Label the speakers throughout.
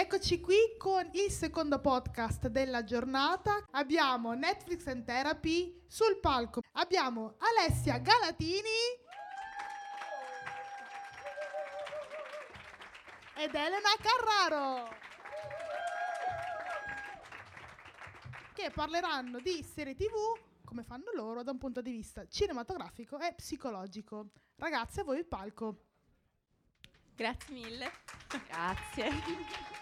Speaker 1: eccoci qui con il secondo podcast della giornata. Abbiamo Netflix and Therapy sul palco. Abbiamo Alessia Galatini ed Elena Carraro che parleranno di serie tv come fanno loro da un punto di vista cinematografico e psicologico. Ragazze, a voi il palco.
Speaker 2: Grazie mille. Grazie.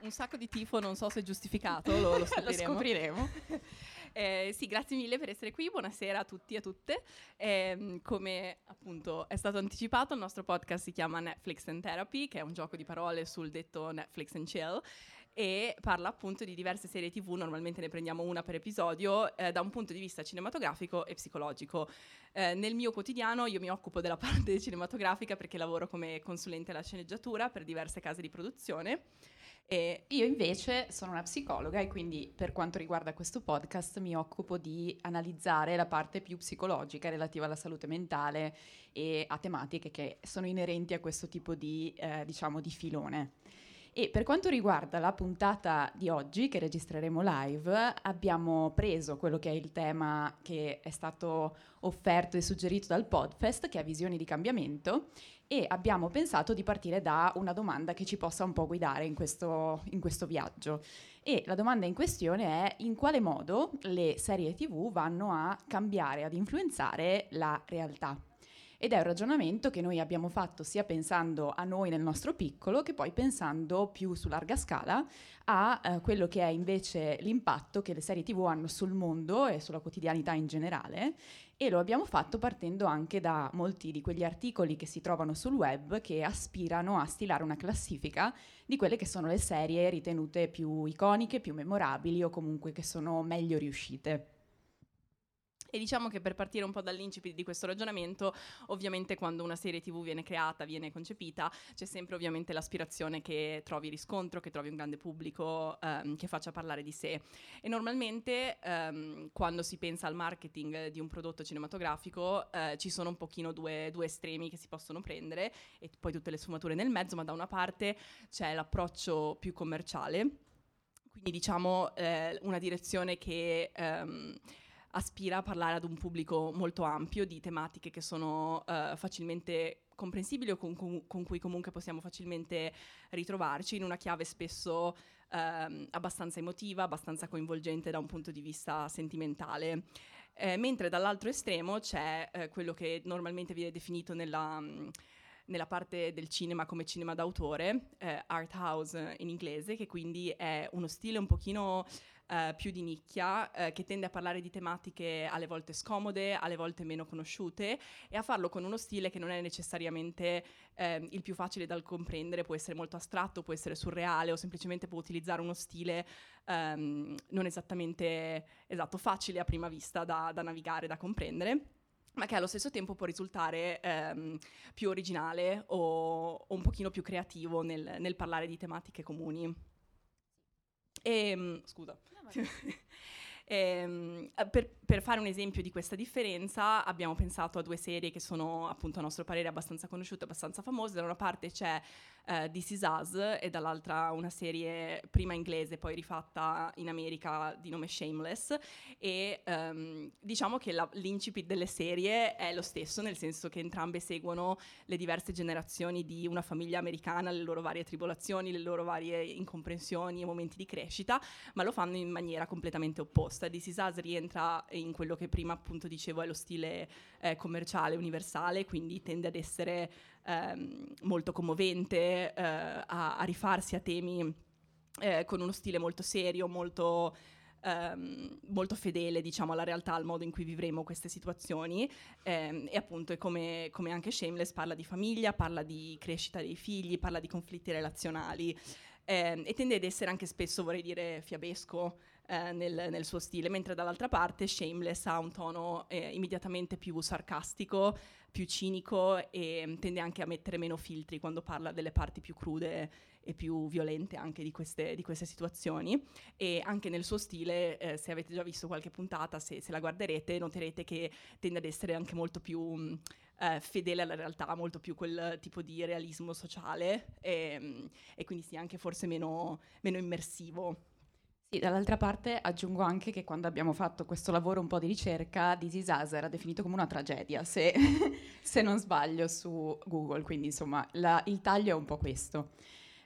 Speaker 2: Un sacco di tifo, non so se è giustificato, lo, lo scopriremo.
Speaker 3: lo scopriremo.
Speaker 2: Eh, sì, grazie mille per essere qui, buonasera a tutti e a tutte. Eh, come appunto è stato anticipato, il nostro podcast si chiama Netflix and Therapy, che è un gioco di parole sul detto Netflix and Chill e parla appunto di diverse serie tv, normalmente ne prendiamo una per episodio, eh, da un punto di vista cinematografico e psicologico. Eh, nel mio quotidiano io mi occupo della parte cinematografica perché lavoro come consulente alla sceneggiatura per diverse case di produzione.
Speaker 3: E io invece sono una psicologa e quindi per quanto riguarda questo podcast mi occupo di analizzare la parte più psicologica relativa alla salute mentale e a tematiche che sono inerenti a questo tipo di, eh, diciamo, di filone. E per quanto riguarda la puntata di oggi, che registreremo live, abbiamo preso quello che è il tema che è stato offerto e suggerito dal Podfest, che è Visioni di cambiamento, e abbiamo pensato di partire da una domanda che ci possa un po' guidare in questo, in questo viaggio. E la domanda in questione è in quale modo le serie TV vanno a cambiare, ad influenzare la realtà ed è un ragionamento che noi abbiamo fatto sia pensando a noi nel nostro piccolo che poi pensando più su larga scala a eh, quello che è invece l'impatto che le serie tv hanno sul mondo e sulla quotidianità in generale e lo abbiamo fatto partendo anche da molti di quegli articoli che si trovano sul web che aspirano a stilare una classifica di quelle che sono le serie ritenute più iconiche, più memorabili o comunque che sono meglio riuscite.
Speaker 2: E diciamo che per partire un po' dall'incipit di questo ragionamento, ovviamente quando una serie TV viene creata, viene concepita, c'è sempre ovviamente l'aspirazione che trovi riscontro, che trovi un grande pubblico, ehm, che faccia parlare di sé. E normalmente ehm, quando si pensa al marketing di un prodotto cinematografico eh, ci sono un pochino due, due estremi che si possono prendere e poi tutte le sfumature nel mezzo, ma da una parte c'è l'approccio più commerciale, quindi diciamo eh, una direzione che... Ehm, aspira a parlare ad un pubblico molto ampio di tematiche che sono uh, facilmente comprensibili o con, con, cui comunque possiamo facilmente ritrovarci in una chiave spesso uh, abbastanza emotiva, abbastanza coinvolgente da un punto di vista sentimentale. Eh, mentre dall'altro estremo c'è eh, quello che normalmente viene definito nella... Mh, nella parte del cinema come cinema d'autore, eh, art house in inglese, che quindi è uno stile un pochino eh, più di nicchia, eh, che tende a parlare di tematiche alle volte scomode, alle volte meno conosciute, e a farlo con uno stile che non è necessariamente eh, il più facile da comprendere, può essere molto astratto, può essere surreale o semplicemente può utilizzare uno stile ehm, non esattamente esatto, facile a prima vista da, da navigare, da comprendere ma che allo stesso tempo può risultare ehm, più originale o, o, un pochino più creativo nel, nel parlare di tematiche comuni. E, ehm, scusa. No, ehm, per, per, fare un esempio di questa differenza abbiamo pensato a due serie che sono appunto a nostro parere abbastanza conosciute, abbastanza famose. Da una parte c'è uh, This Is Us e dall'altra una serie prima inglese poi rifatta in America di nome Shameless e um, diciamo che la, l'incipit delle serie è lo stesso nel senso che entrambe seguono le diverse generazioni di una famiglia americana, le loro varie tribolazioni, le loro varie incomprensioni e momenti di crescita, ma lo fanno in maniera completamente opposta. This Is Us rientra in quello che prima appunto dicevo è lo stile eh, commerciale universale, quindi tende ad essere ehm, molto commovente, eh, a, a, rifarsi a temi eh, con uno stile molto serio, molto... Um, molto fedele diciamo alla realtà, al modo in cui vivremo queste situazioni. Um, e appunto come, come, anche Shameless parla di famiglia, parla di crescita dei figli, parla di conflitti relazionali um, e tende ad essere anche spesso vorrei dire fiabesco eh, nel, nel, suo stile, mentre dall'altra parte Shameless ha un tono eh, immediatamente più sarcastico, più cinico e mm, tende anche a mettere meno filtri quando parla delle parti più crude e più violente anche di queste, di queste situazioni. E anche nel suo stile, eh, se avete già visto qualche puntata, se, se, la guarderete, noterete che tende ad essere anche molto più... eh, fedele alla realtà, molto più quel tipo di realismo sociale e, e quindi sia anche forse meno, meno immersivo.
Speaker 3: Sì, dall'altra parte aggiungo anche che quando abbiamo fatto questo lavoro un po' di ricerca, This Is Us era definito come una tragedia, se, se non sbaglio, su Google, quindi insomma la, il taglio è un po' questo.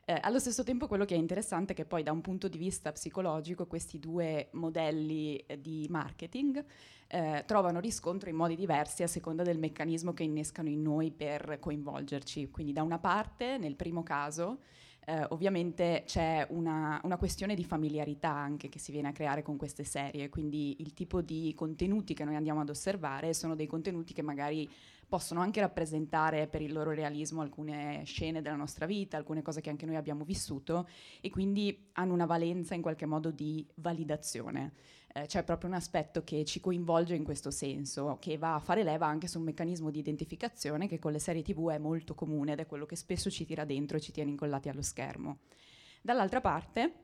Speaker 3: Eh, allo stesso tempo quello che è interessante è che poi da un punto di vista psicologico questi due modelli eh, di marketing eh, trovano riscontro in modi diversi a seconda del meccanismo che innescano in noi per coinvolgerci. Quindi da una parte, nel primo caso, eh, ovviamente c'è una, una, questione di familiarità anche che si viene a creare con queste serie, quindi il tipo di contenuti che noi andiamo ad osservare sono dei contenuti che magari possono anche rappresentare per il loro realismo alcune scene della nostra vita, alcune cose che anche noi abbiamo vissuto e quindi hanno una valenza in qualche modo di validazione. Eh, c'è proprio un aspetto che ci coinvolge in questo senso, che va a fare leva anche su un meccanismo di identificazione che con le serie tv è molto comune ed è quello che spesso ci tira dentro e ci tiene incollati allo schermo. Dall'altra parte,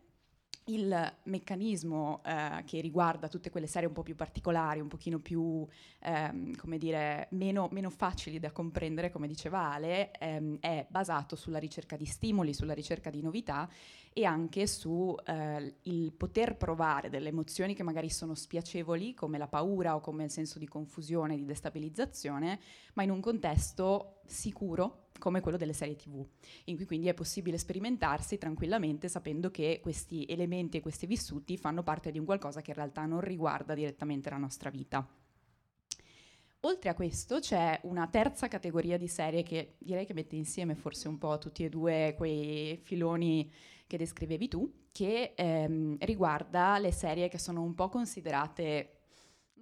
Speaker 3: il meccanismo eh, che riguarda tutte quelle serie un po' più particolari, un pochino più, ehm, come dire, meno, meno, facili da comprendere, come diceva Ale, ehm, è basato sulla ricerca di stimoli, sulla ricerca di novità e anche su eh, poter provare delle emozioni che magari sono spiacevoli, come la paura o come il senso di confusione, di destabilizzazione, ma in un contesto sicuro come quello delle serie TV, in cui quindi è possibile sperimentarsi tranquillamente sapendo che questi elementi e questi vissuti fanno parte di un qualcosa che in realtà non riguarda direttamente la nostra vita. Oltre a questo c'è una terza categoria di serie che direi che mette insieme forse un po' tutti e due quei filoni che descrivevi tu, che ehm, riguarda le serie che sono un po' considerate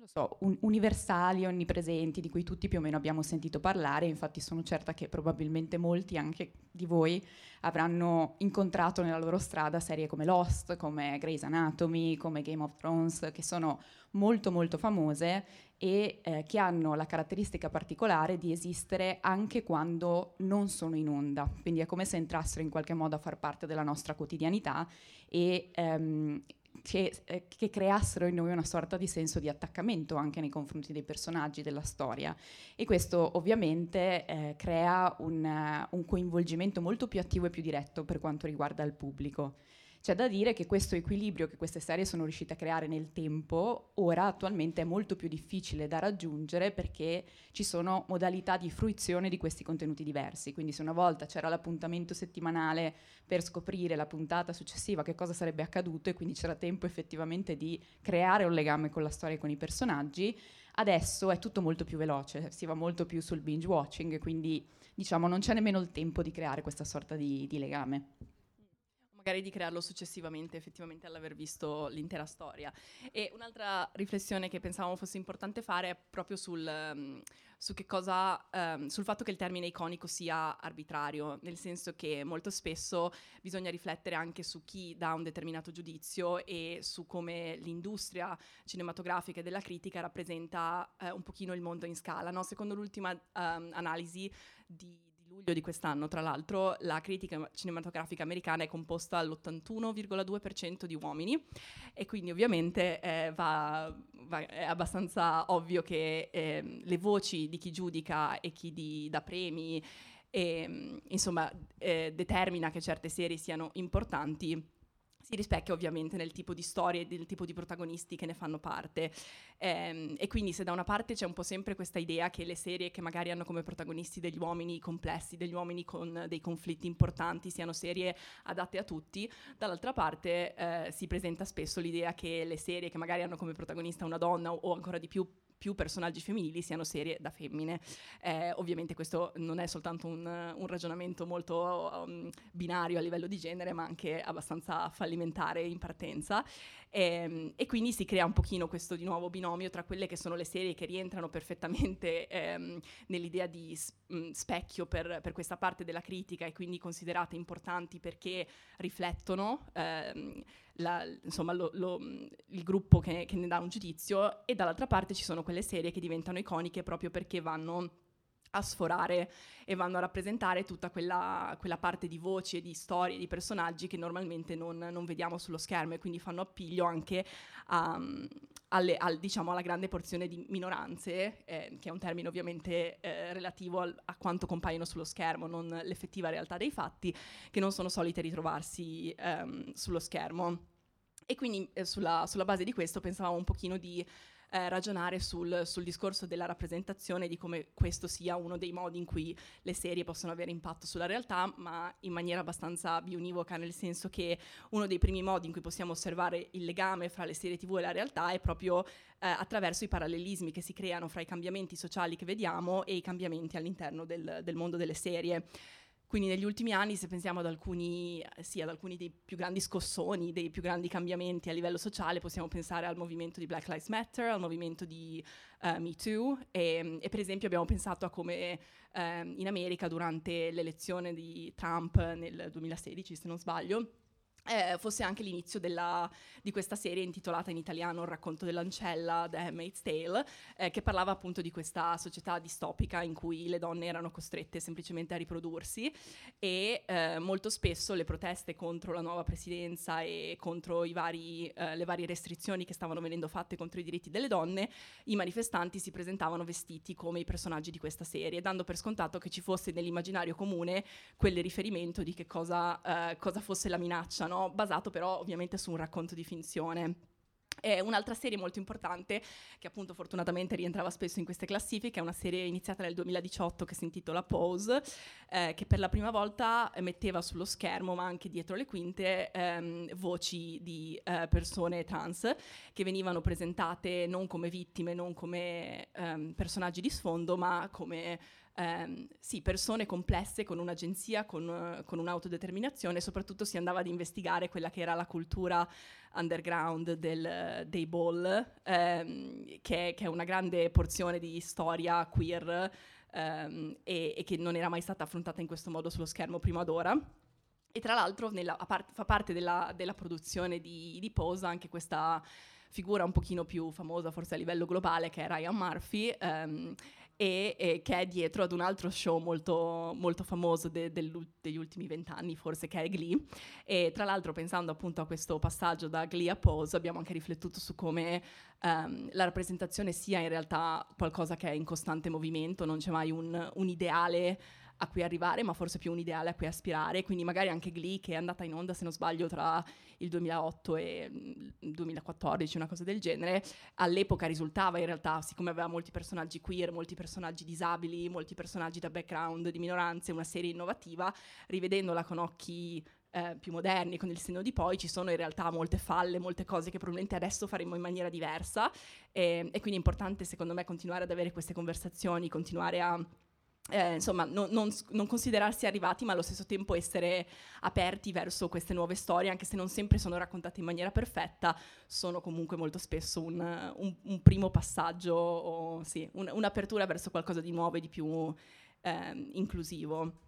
Speaker 3: so, un- universali, onnipresenti, di cui tutti più o meno abbiamo sentito parlare, infatti sono certa che probabilmente molti anche di voi avranno incontrato nella loro strada serie come Lost, come Grey's Anatomy, come Game of Thrones, che sono molto molto famose e eh, che hanno la caratteristica particolare di esistere anche quando non sono in onda, quindi è come se entrassero in qualche modo a far parte della nostra quotidianità e ehm, che, eh, che, creassero in noi una sorta di senso di attaccamento anche nei confronti dei personaggi della storia. E questo ovviamente eh, crea un, uh, un coinvolgimento molto più attivo e più diretto per quanto riguarda il pubblico. C'è da dire che questo equilibrio che queste serie sono riuscite a creare nel tempo, ora attualmente è molto più difficile da raggiungere perché ci sono modalità di fruizione di questi contenuti diversi. Quindi se una volta c'era l'appuntamento settimanale per scoprire la puntata successiva che cosa sarebbe accaduto e quindi c'era tempo effettivamente di creare un legame con la storia e con i personaggi, adesso è tutto molto più veloce, si va molto più sul binge watching, quindi diciamo non c'è nemmeno il tempo di creare questa sorta di, di legame
Speaker 2: magari di crearlo successivamente, effettivamente all'aver visto l'intera storia. E un'altra riflessione che pensavamo fosse importante fare è proprio sul, um, su cosa, um, sul fatto che il termine iconico sia arbitrario, nel senso che molto spesso bisogna riflettere anche su chi dà un determinato giudizio e su come l'industria cinematografica e della critica rappresenta uh, un pochino il mondo in scala. No? Secondo l'ultima um, analisi di luglio di quest'anno, tra l'altro, la critica cinematografica americana è composta all'81,2% di uomini e quindi ovviamente eh, va, va, è abbastanza ovvio che eh, le voci di chi giudica e chi di, dà premi e, insomma eh, determina che certe serie siano importanti si rispecchia ovviamente nel tipo di storie e nel tipo di protagonisti che ne fanno parte. Ehm, e quindi se da una parte c'è un po' sempre questa idea che le serie che magari hanno come protagonisti degli uomini complessi, degli uomini con dei conflitti importanti, siano serie adatte a tutti, dall'altra parte eh, si presenta spesso l'idea che le serie che magari hanno come protagonista una donna o, o ancora di più più personaggi femminili siano serie da femmine. Eh, ovviamente questo non è soltanto un, un ragionamento molto um, binario a livello di genere, ma anche abbastanza fallimentare in partenza. E, ehm, e, quindi si crea un pochino questo di nuovo binomio tra quelle che sono le serie che rientrano perfettamente ehm, nell'idea di mh, specchio per, per, questa parte della critica e quindi considerate importanti perché riflettono ehm, la, insomma, lo, lo, il gruppo che, che ne dà un giudizio e dall'altra parte ci sono quelle serie che diventano iconiche proprio perché vanno a sforare e vanno a rappresentare tutta quella, quella, parte di voci e di storie, di personaggi che normalmente non, non, vediamo sullo schermo e quindi fanno appiglio anche a, alle, al, diciamo, alla grande porzione di minoranze, eh, che è un termine ovviamente eh, relativo al, a quanto compaiono sullo schermo, non l'effettiva realtà dei fatti, che non sono solite ritrovarsi ehm, sullo schermo. E quindi eh, sulla, sulla, base di questo pensavamo un pochino di eh, ragionare sul, sul, discorso della rappresentazione, di come questo sia uno dei modi in cui le serie possono avere impatto sulla realtà, ma in maniera abbastanza bionivoca, nel senso che uno dei primi modi in cui possiamo osservare il legame fra le serie tv e la realtà è proprio eh, attraverso i parallelismi che si creano fra i cambiamenti sociali che vediamo e i cambiamenti all'interno del, del mondo delle serie. Quindi negli ultimi anni, se pensiamo ad alcuni, sì, ad alcuni dei più grandi scossoni, dei più grandi cambiamenti a livello sociale, possiamo pensare al movimento di Black Lives Matter, al movimento di uh, Me Too. E, e, per esempio abbiamo pensato a come uh, in America durante l'elezione di Trump nel 2016, se non sbaglio, eh, fosse anche l'inizio della, di questa serie intitolata in italiano Il racconto dell'ancella, The Handmaid's Tale, eh, che parlava appunto di questa società distopica in cui le donne erano costrette semplicemente a riprodursi e eh, molto spesso le proteste contro la nuova presidenza e contro vari, eh, le varie restrizioni che stavano venendo fatte contro i diritti delle donne, i manifestanti si presentavano vestiti come i personaggi di questa serie, dando per scontato che ci fosse nell'immaginario comune quel riferimento di che cosa, eh, cosa fosse la minaccia, no? Basato però ovviamente su un racconto di finzione. E un'altra serie molto importante, che appunto fortunatamente rientrava spesso in queste classifiche, è una serie iniziata nel 2018 che si intitola Pose, eh, che per la prima volta metteva sullo schermo, ma anche dietro le quinte, ehm, voci di eh, persone trans che venivano presentate non come vittime, non come ehm, personaggi di sfondo, ma come ehm, sì, persone complesse con un'agenzia, con, con, un'autodeterminazione, soprattutto si andava ad investigare quella che era la cultura underground del, dei ball, ehm, che, che, è una grande porzione di storia queer ehm, e, e che non era mai stata affrontata in questo modo sullo schermo prima d'ora. E tra l'altro nella, part- fa parte della, della produzione di, di Posa anche questa figura un pochino più famosa forse a livello globale che è Ryan Murphy, ehm, e, e, che è dietro ad un altro show molto, molto famoso de, de, degli ultimi vent'anni, forse che è Glee. E tra l'altro, pensando appunto a questo passaggio da Glee a Pose, abbiamo anche riflettuto su come um, la rappresentazione sia in realtà qualcosa che è in costante movimento, non c'è mai un, un ideale a cui arrivare, ma forse più un ideale a cui aspirare. Quindi magari anche Glee, che è andata in onda, se non sbaglio, tra il 2008 e il 2014, una cosa del genere, all'epoca risultava in realtà, siccome aveva molti personaggi queer, molti personaggi disabili, molti personaggi da background di minoranze, una serie innovativa, rivedendola con occhi eh, più moderni, con il senno di poi, ci sono in realtà molte falle, molte cose che probabilmente adesso faremo in maniera diversa e, e quindi è importante secondo me continuare ad avere queste conversazioni, continuare a eh, insomma, non, non, non, considerarsi arrivati, ma allo stesso tempo essere aperti verso queste nuove storie, anche se non sempre sono raccontate in maniera perfetta, sono comunque molto spesso un, un, un primo passaggio, o, sì, un, un'apertura verso qualcosa di nuovo e di più eh, inclusivo.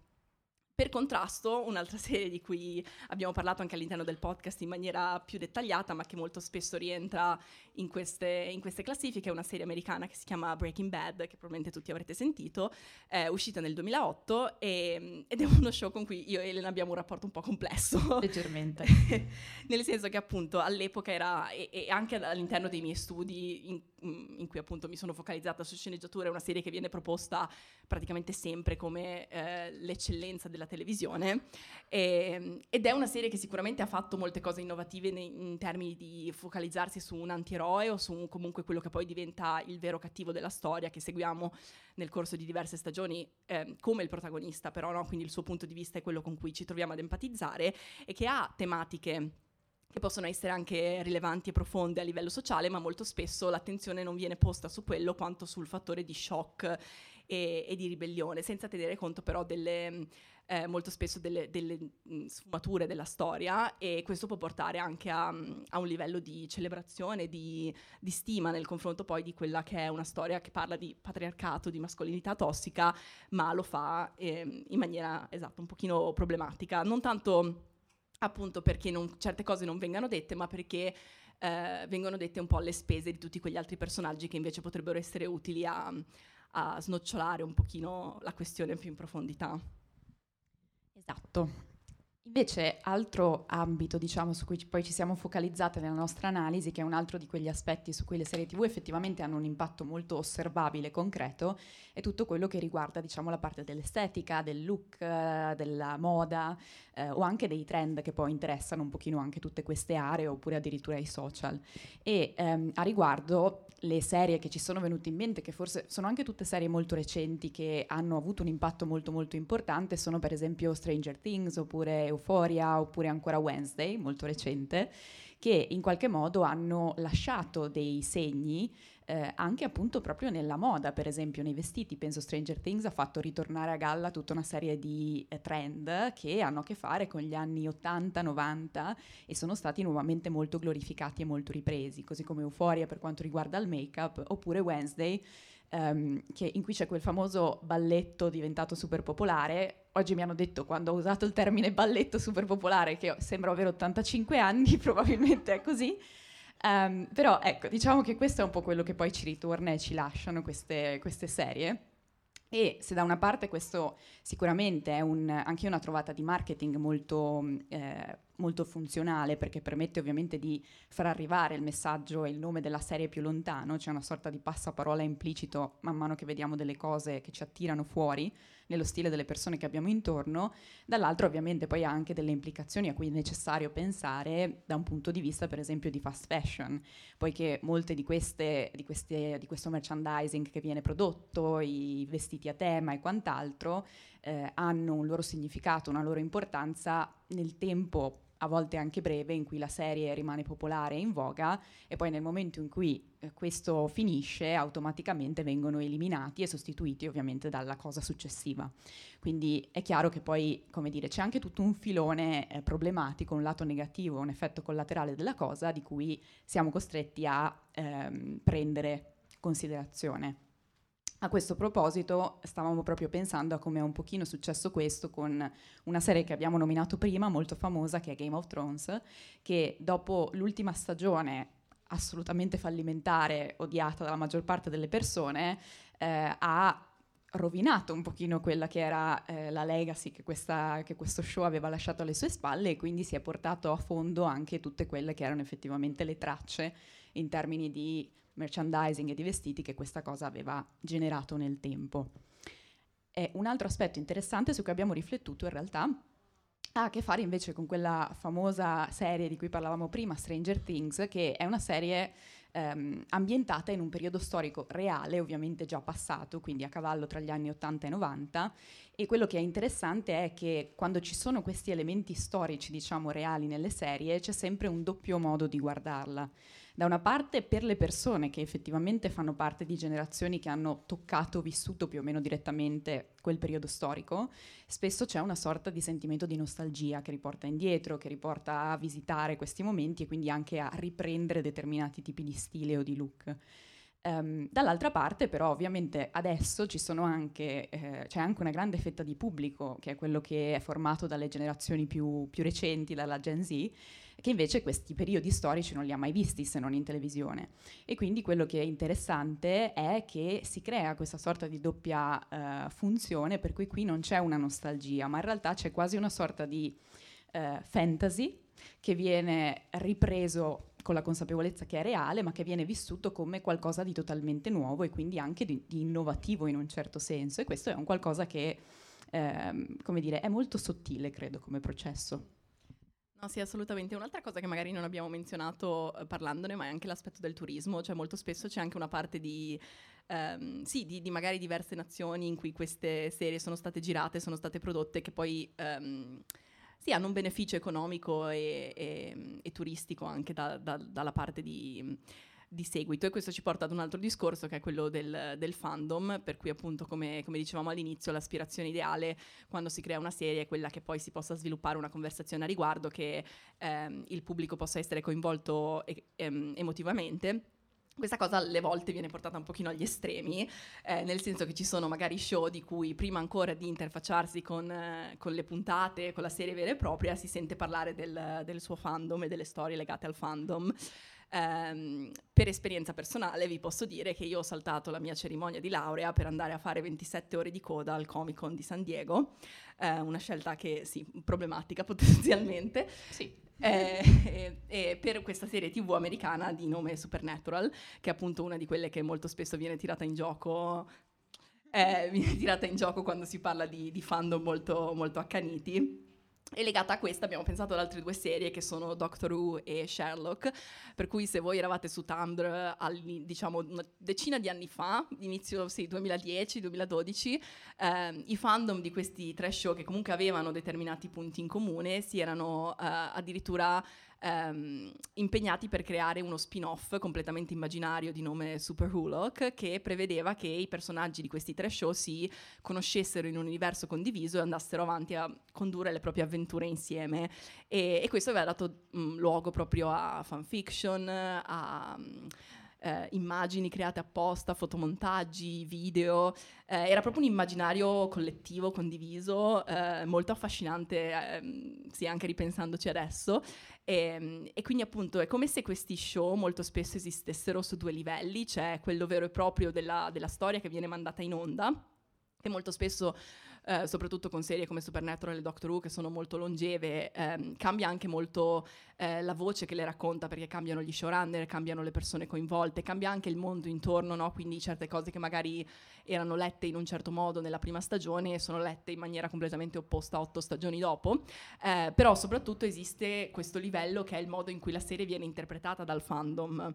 Speaker 2: Per contrasto, un'altra serie di cui abbiamo parlato anche all'interno del podcast in maniera più dettagliata, ma che molto spesso rientra in queste, in queste classifiche, è una serie americana che si chiama Breaking Bad, che probabilmente tutti avrete sentito, è uscita nel 2008 e, ed è uno show con cui io e Elena abbiamo un rapporto un po' complesso.
Speaker 3: Leggermente.
Speaker 2: nel senso che appunto all'epoca era, e, e anche all'interno dei miei studi in, in, cui appunto mi sono focalizzata su sceneggiatura, è una serie che viene proposta praticamente sempre come eh, l'eccellenza della televisione e, ehm, ed è una serie che sicuramente ha fatto molte cose innovative nei, in termini di focalizzarsi su un antieroe o su un, comunque quello che poi diventa il vero cattivo della storia che seguiamo nel corso di diverse stagioni eh, come il protagonista però, no? quindi il suo punto di vista è quello con cui ci troviamo ad empatizzare e che ha tematiche che possono essere anche rilevanti e profonde a livello sociale, ma molto spesso l'attenzione non viene posta su quello quanto sul fattore di shock e, e di ribellione, senza tenere conto però delle, eh, molto spesso delle, delle mh, sfumature della storia e questo può portare anche a, a un livello di celebrazione, di, di, stima nel confronto poi di quella che è una storia che parla di patriarcato, di mascolinità tossica, ma lo fa eh, in maniera esatto, un pochino problematica, non tanto appunto perché non, certe cose non vengano dette, ma perché eh, vengono dette un po' alle spese di tutti quegli altri personaggi che invece potrebbero essere utili a, a snocciolare un pochino la questione più in profondità.
Speaker 3: Esatto. Invece, altro ambito, diciamo, su cui poi ci siamo focalizzate nella nostra analisi, che è un altro di quegli aspetti su cui le serie TV effettivamente hanno un impatto molto osservabile e concreto, è tutto quello che riguarda, diciamo, la parte dell'estetica, del look, eh, della moda, eh, o anche dei trend che poi interessano un pochino anche tutte queste aree, oppure addirittura i social. E ehm, a riguardo le serie che ci sono venute in mente, che forse sono anche tutte serie molto recenti che hanno avuto un impatto molto molto importante, sono per esempio Stranger Things oppure Euphoria oppure ancora Wednesday, molto recente, che in qualche modo hanno lasciato dei segni eh, anche appunto proprio nella moda, per esempio nei vestiti. Penso Stranger Things ha fatto ritornare a galla tutta una serie di eh, trend che hanno a che fare con gli anni 80-90 e sono stati nuovamente molto glorificati e molto ripresi, così come Euphoria per quanto riguarda il make-up, oppure Wednesday. Um, che, in cui c'è quel famoso balletto diventato super popolare. Oggi mi hanno detto, quando ho usato il termine balletto super popolare, che sembra avere 85 anni, probabilmente è così. Um, però ecco, diciamo che questo è un po' quello che poi ci ritorna e ci lasciano queste, queste serie. E se da una parte questo sicuramente è un, anche una trovata di marketing molto, eh, molto, funzionale perché permette ovviamente di far arrivare il messaggio e il nome della serie più lontano, c'è una sorta di passaparola implicito man mano che vediamo delle cose che ci attirano fuori nello stile delle persone che abbiamo intorno, dall'altro ovviamente poi ha anche delle implicazioni a cui è necessario pensare da un punto di vista per esempio di fast fashion, poiché molte di, queste, di, queste, di questo merchandising che viene prodotto, i vestiti a tema e quant'altro, eh, hanno un loro significato, una loro importanza nel tempo a volte anche breve, in cui la serie rimane popolare e in voga e poi nel momento in cui eh, questo finisce automaticamente vengono eliminati e sostituiti ovviamente dalla cosa successiva. Quindi è chiaro che poi, come dire, c'è anche tutto un filone eh, problematico, un lato negativo, un effetto collaterale della cosa di cui siamo costretti a ehm, prendere considerazione. A questo proposito stavamo proprio pensando a come è un pochino successo questo con una serie che abbiamo nominato prima, molto famosa, che è Game of Thrones, che dopo l'ultima stagione assolutamente fallimentare, odiata dalla maggior parte delle persone, eh, ha rovinato un pochino quella che era eh, la legacy che, questa, che, questo show aveva lasciato alle sue spalle e quindi si è portato a fondo anche tutte quelle che erano effettivamente le tracce in termini di merchandising e di vestiti che questa cosa aveva generato nel tempo. E un altro aspetto interessante su cui abbiamo riflettuto in realtà ha a che fare invece con quella famosa serie di cui parlavamo prima, Stranger Things, che è una serie ehm, ambientata in un periodo storico reale, ovviamente già passato, quindi a cavallo tra gli anni 80 e 90. E quello che è interessante è che quando ci sono questi elementi storici, diciamo, reali nelle serie, c'è sempre un doppio modo di guardarla da una parte per le persone che effettivamente fanno parte di generazioni che hanno toccato, vissuto più o meno direttamente quel periodo storico, spesso c'è una sorta di sentimento di nostalgia che riporta indietro, che riporta a visitare questi momenti e quindi anche a riprendere determinati tipi di stile o di look. Um, dall'altra parte, però, ovviamente adesso ci sono anche, eh, c'è anche una grande fetta di pubblico, che è quello che è formato dalle generazioni più, più recenti, dalla Gen Z, che invece questi periodi storici non li ha mai visti se non in televisione. E quindi quello che è interessante è che si crea questa sorta di doppia uh, funzione, per cui qui non c'è una nostalgia, ma in realtà c'è quasi una sorta di uh, fantasy che viene ripreso con la consapevolezza che è reale, ma che viene vissuto come qualcosa di totalmente nuovo e quindi anche di, di innovativo in un certo senso. E questo è un qualcosa che, ehm, come dire, è molto sottile, credo, come processo.
Speaker 2: No, sì, assolutamente. Un'altra cosa che magari non abbiamo menzionato eh, parlandone, ma è anche l'aspetto del turismo, cioè molto spesso c'è anche una parte di, ehm, sì, di, di, magari diverse nazioni in cui queste serie sono state girate, sono state prodotte, che poi ehm, sì, hanno un beneficio economico e, e, e turistico anche da, da, dalla parte di di seguito e questo ci porta ad un altro discorso che è quello del, del fandom, per cui appunto come, come, dicevamo all'inizio l'aspirazione ideale quando si crea una serie è quella che poi si possa sviluppare una conversazione a riguardo, che ehm, il pubblico possa essere coinvolto e, ehm, emotivamente. Questa cosa alle volte viene portata un pochino agli estremi, eh, nel senso che ci sono magari show di cui prima ancora di interfacciarsi con, eh, con le puntate, con la serie vera e propria, si sente parlare del, del suo fandom e delle storie legate al fandom. Ehm, per esperienza personale vi posso dire che io ho saltato la mia cerimonia di laurea per andare a fare 27 ore di coda al Comic Con di San Diego, eh, una scelta che sì, problematica potenzialmente.
Speaker 3: Sì.
Speaker 2: Eh, e, e per questa serie tv americana di nome Supernatural, che è appunto una di quelle che molto spesso viene tirata in gioco eh, viene tirata in gioco quando si parla di, di fandom molto, molto accaniti. E legata a questa abbiamo pensato ad altre due serie che sono Doctor Who e Sherlock, per cui se voi eravate su Tumblr diciamo una decina di anni fa, inizio sì, 2010-2012, eh, i fandom di questi tre show che comunque avevano determinati punti in comune si erano eh, addirittura ehm, impegnati per creare uno spin-off completamente immaginario di nome Super Hulock che prevedeva che i personaggi di questi tre show si conoscessero in un universo condiviso e andassero avanti a condurre le proprie avventure insieme. E, e questo aveva dato mh, mm, luogo proprio a fanfiction, a... Mh, eh, immagini create apposta, fotomontaggi, video. Eh, era proprio un immaginario collettivo, condiviso, eh, molto affascinante, ehm, sì, anche ripensandoci adesso. E, ehm, e, quindi appunto è come se questi show molto spesso esistessero su due livelli, c'è quello vero e proprio della, della storia che viene mandata in onda, che molto spesso eh, soprattutto con serie come Supernatural e Doctor Who che sono molto longeve, ehm, cambia anche molto eh, la voce che le racconta perché cambiano gli showrunner, cambiano le persone coinvolte, cambia anche il mondo intorno, no? quindi certe cose che magari erano lette in un certo modo nella prima stagione sono lette in maniera completamente opposta otto stagioni dopo, eh, però soprattutto esiste questo livello che è il modo in cui la serie viene interpretata dal fandom.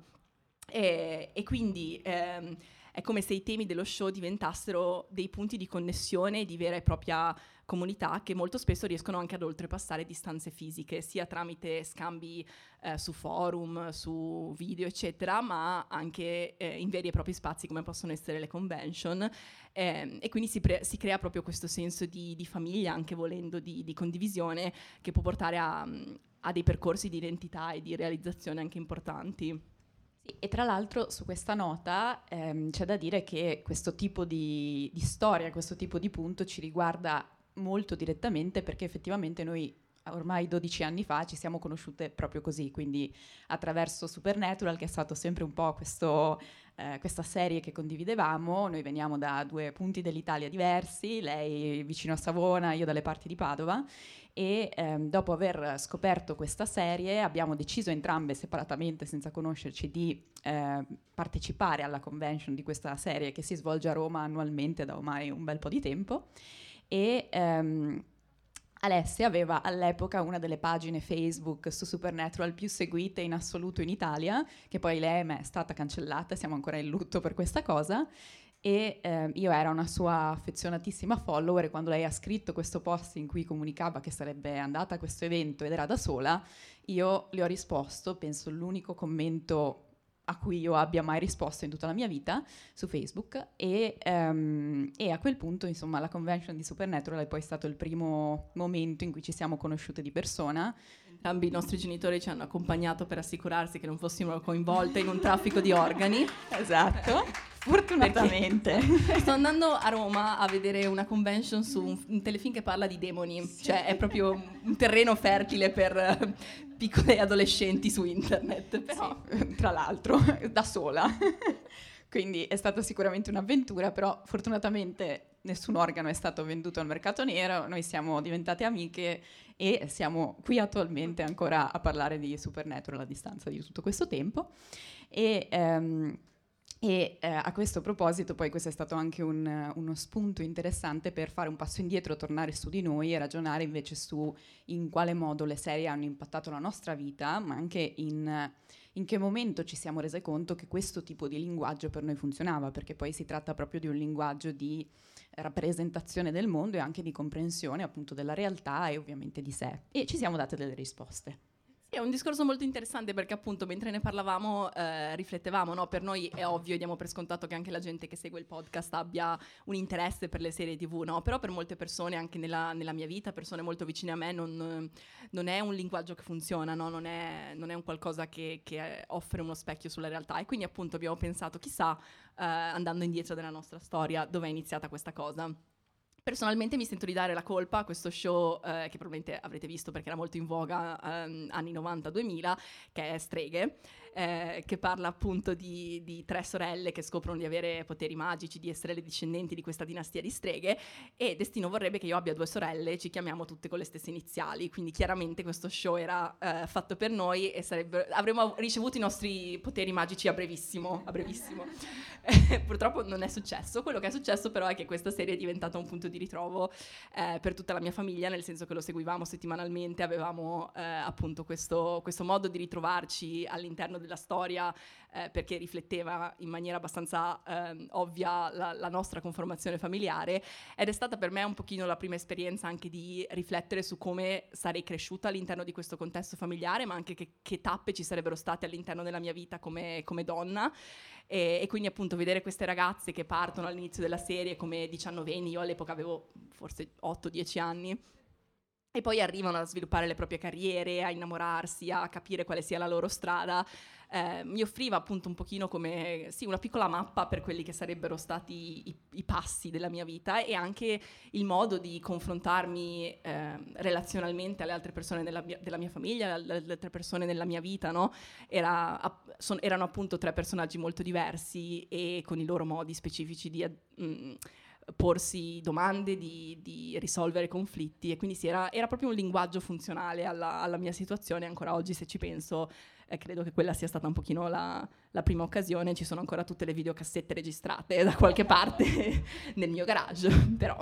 Speaker 2: E, e quindi ehm, è come se i temi dello show diventassero dei punti di connessione di vera e propria comunità che molto spesso riescono anche ad oltrepassare distanze fisiche, sia tramite scambi eh, su forum, su video, eccetera, ma anche eh, in veri e propri spazi come possono essere le convention. Eh, e quindi si, pre- si, crea proprio questo senso di, di famiglia, anche volendo, di, di, condivisione, che può portare a, a dei percorsi di identità e di realizzazione anche importanti.
Speaker 3: E tra l'altro su questa nota ehm, c'è da dire che questo tipo di, di storia, questo tipo di punto ci riguarda molto direttamente perché effettivamente noi ormai 12 anni fa ci siamo conosciute proprio così, quindi attraverso Supernatural che è stato sempre un po' questo, eh, questa serie che condividevamo, noi veniamo da due punti dell'Italia diversi, lei vicino a Savona, io dalle parti di Padova e ehm, dopo aver scoperto questa serie abbiamo deciso entrambe separatamente, senza conoscerci, di eh, partecipare alla convention di questa serie che si svolge a Roma annualmente da ormai un bel po' di tempo. E ehm, Alessia aveva all'epoca una delle pagine Facebook su Supernatural più seguite in assoluto in Italia, che poi lei è stata cancellata, siamo ancora in lutto per questa cosa, e eh, io ero una sua affezionatissima follower e quando lei ha scritto questo post in cui comunicava che sarebbe andata a questo evento ed era da sola, io le ho risposto, penso l'unico commento a cui io abbia mai risposto in tutta la mia vita su Facebook e, um, e, a quel punto insomma la convention di Supernatural è poi stato il primo momento in cui ci siamo conosciute di persona
Speaker 2: Entrambi i nostri genitori ci hanno accompagnato per assicurarsi che non fossimo coinvolte in un traffico di organi.
Speaker 3: Esatto. Fortunatamente.
Speaker 2: sto andando a Roma a vedere una convention su un, un telefilm che parla di demoni, sì. cioè è proprio un terreno fertile per uh, piccole adolescenti su internet.
Speaker 3: Però, sì, tra l'altro, da sola. Quindi è stata sicuramente un'avventura, però fortunatamente nessun organo è stato venduto al mercato nero, noi siamo diventate amiche e siamo qui attualmente ancora a parlare di Supernatural a distanza di tutto questo tempo. E, um, e eh, a questo proposito, poi questo è stato anche un, uno spunto interessante per fare un passo indietro, tornare su di noi e ragionare invece su in quale modo le serie hanno impattato la nostra vita, ma anche in, in che momento ci siamo rese conto che questo tipo di linguaggio per noi funzionava, perché poi si tratta proprio di un linguaggio di rappresentazione del mondo e anche di comprensione appunto della realtà e ovviamente di sé. E ci siamo date delle risposte.
Speaker 2: Sì, è un discorso molto interessante perché appunto mentre ne parlavamo eh, riflettevamo, no? per noi è ovvio, diamo per scontato che anche la gente che segue il podcast abbia un interesse per le serie tv, no? però per molte persone, anche nella, nella mia vita, persone molto vicine a me, non, non è un linguaggio che funziona, no? non, è, non, è, un qualcosa che, che, offre uno specchio sulla realtà e quindi appunto abbiamo pensato chissà, eh, andando indietro della nostra storia, dove è iniziata questa cosa. Personalmente mi sento di dare la colpa a questo show eh, che probabilmente avrete visto perché era molto in voga ehm, anni 90-2000, che è Streghe. Eh, che parla appunto di, di, tre sorelle che scoprono di avere poteri magici, di essere le discendenti di questa dinastia di streghe e Destino vorrebbe che io abbia due sorelle e ci chiamiamo tutte con le stesse iniziali, quindi chiaramente questo show era eh, fatto per noi e avremmo ricevuto i nostri poteri magici a brevissimo. A brevissimo. Purtroppo non è successo, quello che è successo però è che questa serie è diventata un punto di ritrovo eh, per tutta la mia famiglia, nel senso che lo seguivamo settimanalmente, avevamo eh, appunto questo, questo modo di ritrovarci all'interno della storia eh, perché rifletteva in maniera abbastanza eh, ovvia la, la, nostra conformazione familiare ed è stata per me un pochino la prima esperienza anche di riflettere su come sarei cresciuta all'interno di questo contesto familiare, ma anche che, che tappe ci sarebbero state all'interno della mia vita come, come donna. E, e, quindi appunto vedere queste ragazze che partono all'inizio della serie come diciannoveni, io all'epoca avevo forse 8-10 anni, e poi arrivano a sviluppare le proprie carriere, a innamorarsi, a capire quale sia la loro strada eh, mi offriva appunto un pochino come sì, una piccola mappa per quelli che sarebbero stati i, i passi della mia vita e anche il modo di confrontarmi eh, relazionalmente alle altre persone della della mia, famiglia, alle altre persone nella mia vita, no? Era, son, erano appunto tre personaggi molto diversi e con i loro modi specifici di... Mm, porsi domande, di, di, risolvere conflitti e quindi sì, era, era, proprio un linguaggio funzionale alla, alla mia situazione, ancora oggi se ci penso eh, credo che quella sia stata un pochino la, la, prima occasione, ci sono ancora tutte le videocassette registrate da qualche parte nel mio garage, però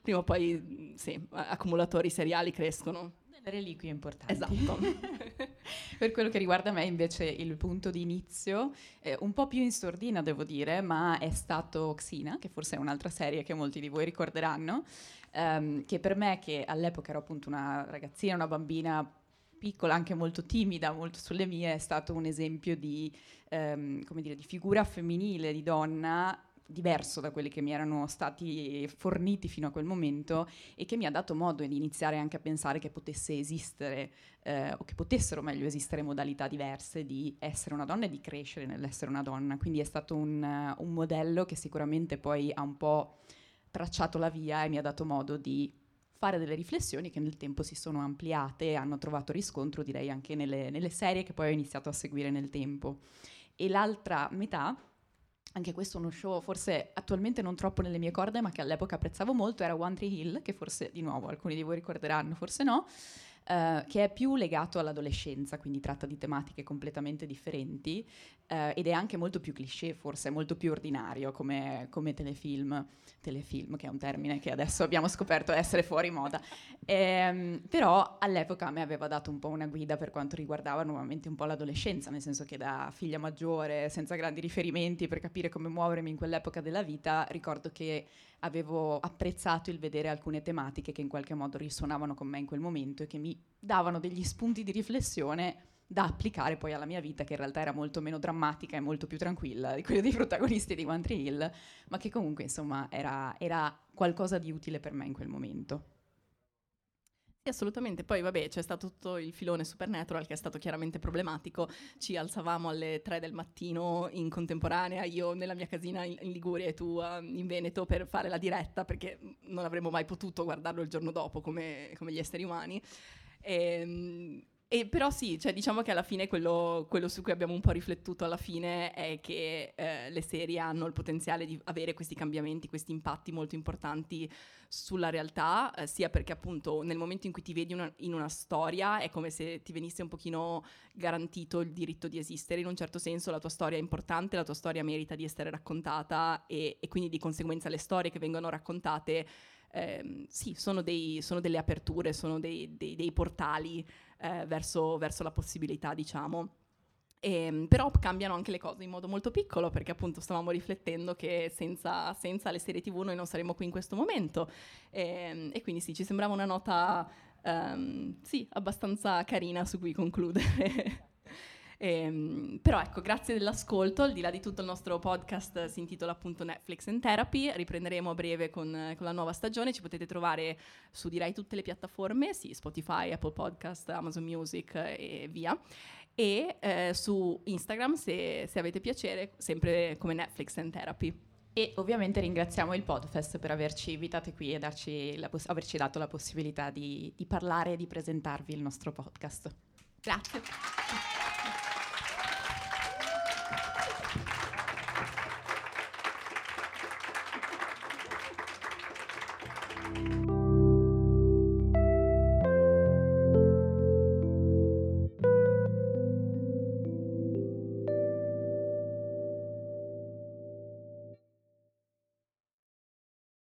Speaker 2: prima o poi sì, accumulatori seriali crescono.
Speaker 3: Delle reliquie importanti.
Speaker 2: Esatto.
Speaker 3: per quello che riguarda me invece il punto di inizio, eh, un po' più in sordina devo dire, ma è stato Xina, che forse è un'altra serie che molti di voi ricorderanno, ehm, che per me che all'epoca ero appunto una ragazzina, una bambina piccola, anche molto timida, molto sulle mie, è stato un esempio di, ehm, dire, di figura femminile, di donna diverso da quelli che mi erano stati forniti fino a quel momento e che mi ha dato modo di iniziare anche a pensare che potesse esistere eh, o che potessero meglio esistere modalità diverse di essere una donna e di crescere nell'essere una donna. Quindi è stato un, uh, un modello che sicuramente poi ha un po' tracciato la via e mi ha dato modo di fare delle riflessioni che nel tempo si sono ampliate e hanno trovato riscontro, direi, anche nelle, nelle serie che poi ho iniziato a seguire nel tempo. E l'altra metà anche questo è uno show forse attualmente non troppo nelle mie corde, ma che all'epoca apprezzavo molto, era One Tree Hill, che forse di nuovo alcuni di voi ricorderanno, forse no, eh, che è più legato all'adolescenza, quindi tratta di tematiche completamente differenti eh, ed è anche molto più cliché, forse molto più ordinario come, come telefilm telefilm, che è un termine che adesso abbiamo scoperto essere fuori moda. Ehm, però all'epoca mi aveva dato un po' una guida per quanto riguardava nuovamente un po' l'adolescenza, nel senso che da figlia maggiore, senza grandi riferimenti per capire come muovermi in quell'epoca della vita, ricordo che avevo apprezzato il vedere alcune tematiche che in qualche modo risuonavano con me in quel momento e che mi davano degli spunti di riflessione da applicare poi alla mia vita, che in realtà era molto meno drammatica e molto più tranquilla di quella dei protagonisti di One Tree Hill, ma che comunque insomma era, era qualcosa di utile per me in quel momento.
Speaker 2: Sì, assolutamente. Poi, vabbè, c'è stato tutto il filone Supernatural che è stato chiaramente problematico. Ci alzavamo alle 3 del mattino in contemporanea, io nella mia casina in, Liguria e tu uh, in Veneto per fare la diretta perché non avremmo mai potuto guardarlo il giorno dopo come, come gli esseri umani. E, ehm, e però sì, cioè diciamo che alla fine quello, quello, su cui abbiamo un po' riflettuto alla fine è che eh, le serie hanno il potenziale di avere questi cambiamenti, questi impatti molto importanti sulla realtà, eh, sia perché appunto nel momento in cui ti vedi una, in una storia è come se ti venisse un pochino garantito il diritto di esistere, in un certo senso la tua storia è importante, la tua storia merita di essere raccontata e, e quindi di conseguenza le storie che vengono raccontate eh, sì, sono, dei, sono, delle aperture, sono dei, dei, dei portali eh, verso, verso, la possibilità, diciamo. E, ehm, però cambiano anche le cose in modo molto piccolo perché appunto stavamo riflettendo che senza, senza le serie tv noi non saremmo qui in questo momento e, ehm, e quindi sì, ci sembrava una nota um, sì, abbastanza carina su cui concludere. Ehm, però ecco, grazie dell'ascolto, al di là di tutto il nostro podcast si intitola appunto Netflix and Therapy, riprenderemo a breve con, con la nuova stagione, ci potete trovare su direi tutte le piattaforme, sì, Spotify, Apple Podcast, Amazon Music e via e eh, su Instagram se, se, avete piacere, sempre come Netflix and Therapy.
Speaker 3: E ovviamente ringraziamo il Podfest per averci invitate qui e poss- averci dato la possibilità di, di parlare e di presentarvi il nostro podcast.
Speaker 2: Grazie.